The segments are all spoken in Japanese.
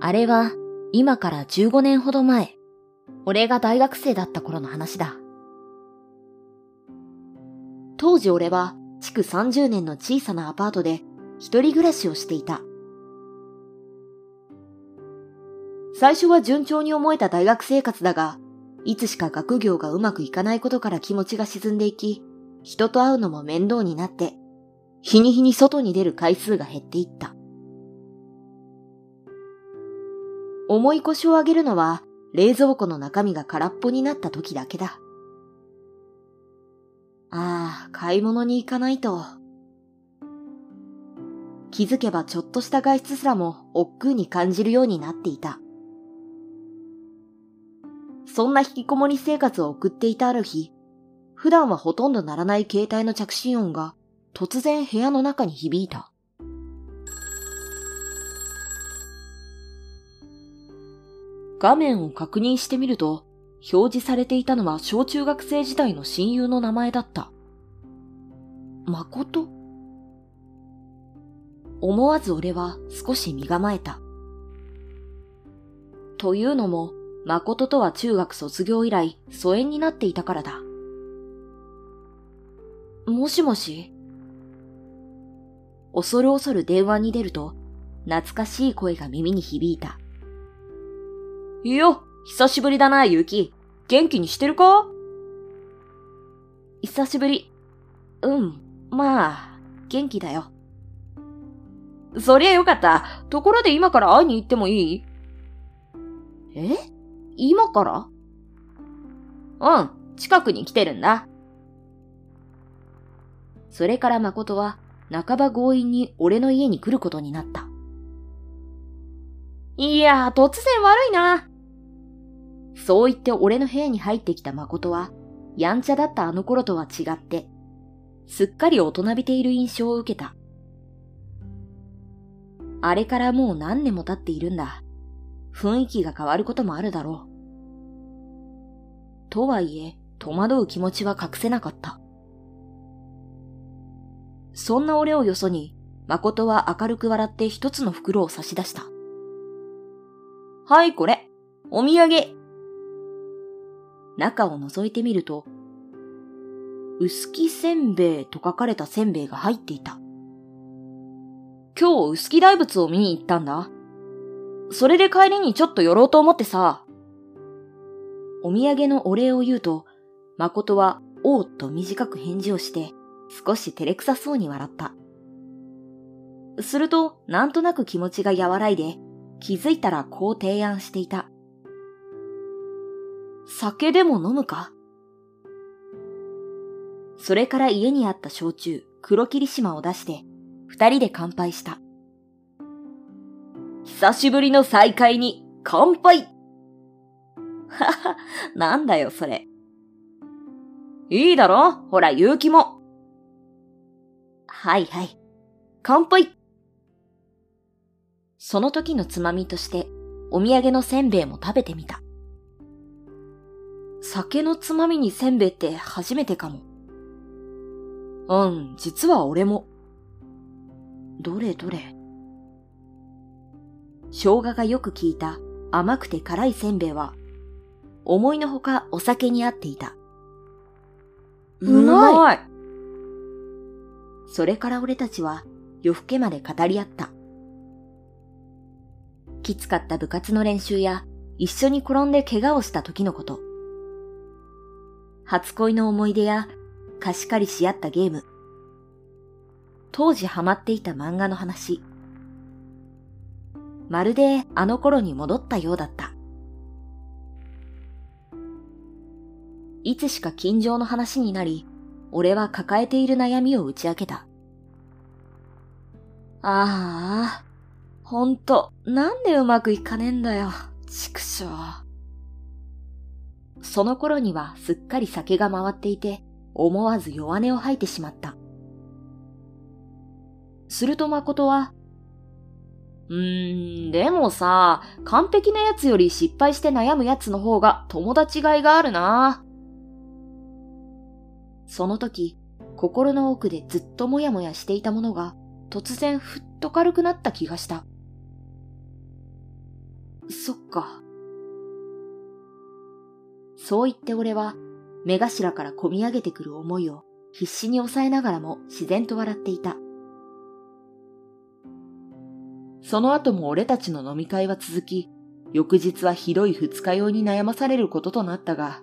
あれは今から15年ほど前、俺が大学生だった頃の話だ。当時俺は築30年の小さなアパートで一人暮らしをしていた。最初は順調に思えた大学生活だが、いつしか学業がうまくいかないことから気持ちが沈んでいき、人と会うのも面倒になって、日に日に外に出る回数が減っていった。重い腰を上げるのは冷蔵庫の中身が空っぽになった時だけだ。ああ、買い物に行かないと。気づけばちょっとした外出すらも億劫に感じるようになっていた。そんな引きこもり生活を送っていたある日、普段はほとんど鳴らない携帯の着信音が突然部屋の中に響いた。画面を確認してみると、表示されていたのは小中学生時代の親友の名前だった。誠思わず俺は少し身構えた。というのも、誠とは中学卒業以来疎遠になっていたからだ。もしもし？恐る恐る電話に出ると、懐かしい声が耳に響いた。いや、久しぶりだな、ゆうき。元気にしてるか？久しぶり。うん、まあ、元気だよ。そりゃよかった。ところで今から会いに行ってもいい？え？今から？うん、近くに来てるんだ。それから誠は半ば強引に俺の家に来ることになった。いや突然悪いな。そう言って俺の部屋に入ってきた誠は、やんちゃだったあの頃とは違って、すっかり大人びている印象を受けた。あれからもう何年も経っているんだ。雰囲気が変わることもあるだろう。とはいえ、戸惑う気持ちは隠せなかった。そんな俺をよそに、誠は明るく笑って一つの袋を差し出した。はい、これ。お土産。中を覗いてみると、薄木せんべいと書かれたせんべいが入っていた。今日薄木大仏を見に行ったんだ。それで帰りにちょっと寄ろうと思ってさ。お土産のお礼を言うと、誠は、おうと短く返事をして、少し照れくさそうに笑った。すると、なんとなく気持ちが和らいで、気づいたらこう提案していた。酒でも飲むか？それから家にあった焼酎、黒霧島を出して、二人で乾杯した。久しぶりの再会に乾杯はは、なんだよそれ。いいだろ？ほら、勇気も。はいはい。乾杯その時のつまみとして、お土産のせんべいも食べてみた。酒のつまみにせんべいって初めてかも。うん、実は俺も。どれどれ。生姜がよく効いた甘くて辛いせんべいは、思いのほかお酒に合っていた。うまいそれから俺たちは夜更けまで語り合った。きつかった部活の練習や一緒に転んで怪我をした時のこと。初恋の思い出や貸し借りし合ったゲーム。当時ハマっていた漫画の話。まるであの頃に戻ったようだった。いつしか近所の話になり、俺は抱えている悩みを打ち明けた。ああ、ほんと、なんでうまくいかねえんだよ、畜生。その頃にはすっかり酒が回っていて、思わず弱音を吐いてしまった。すると誠は、うーん、でもさ、完璧なやつより失敗して悩むやつの方が友達がいがあるな。その時、心の奥でずっともやもやしていたものが、突然ふっと軽くなった気がした。そっか。そう言って俺は、目頭から込み上げてくる思いを必死に抑えながらも自然と笑っていた。その後も俺たちの飲み会は続き、翌日はひどい二日酔いに悩まされることとなったが、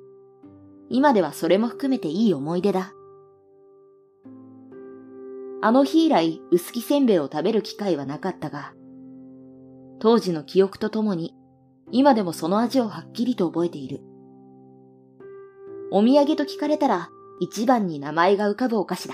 今ではそれも含めていい思い出だ。あの日以来、薄木せんべいを食べる機会はなかったが、当時の記憶とともに、今でもその味をはっきりと覚えている。お土産と聞かれたら、一番に名前が浮かぶお菓子だ。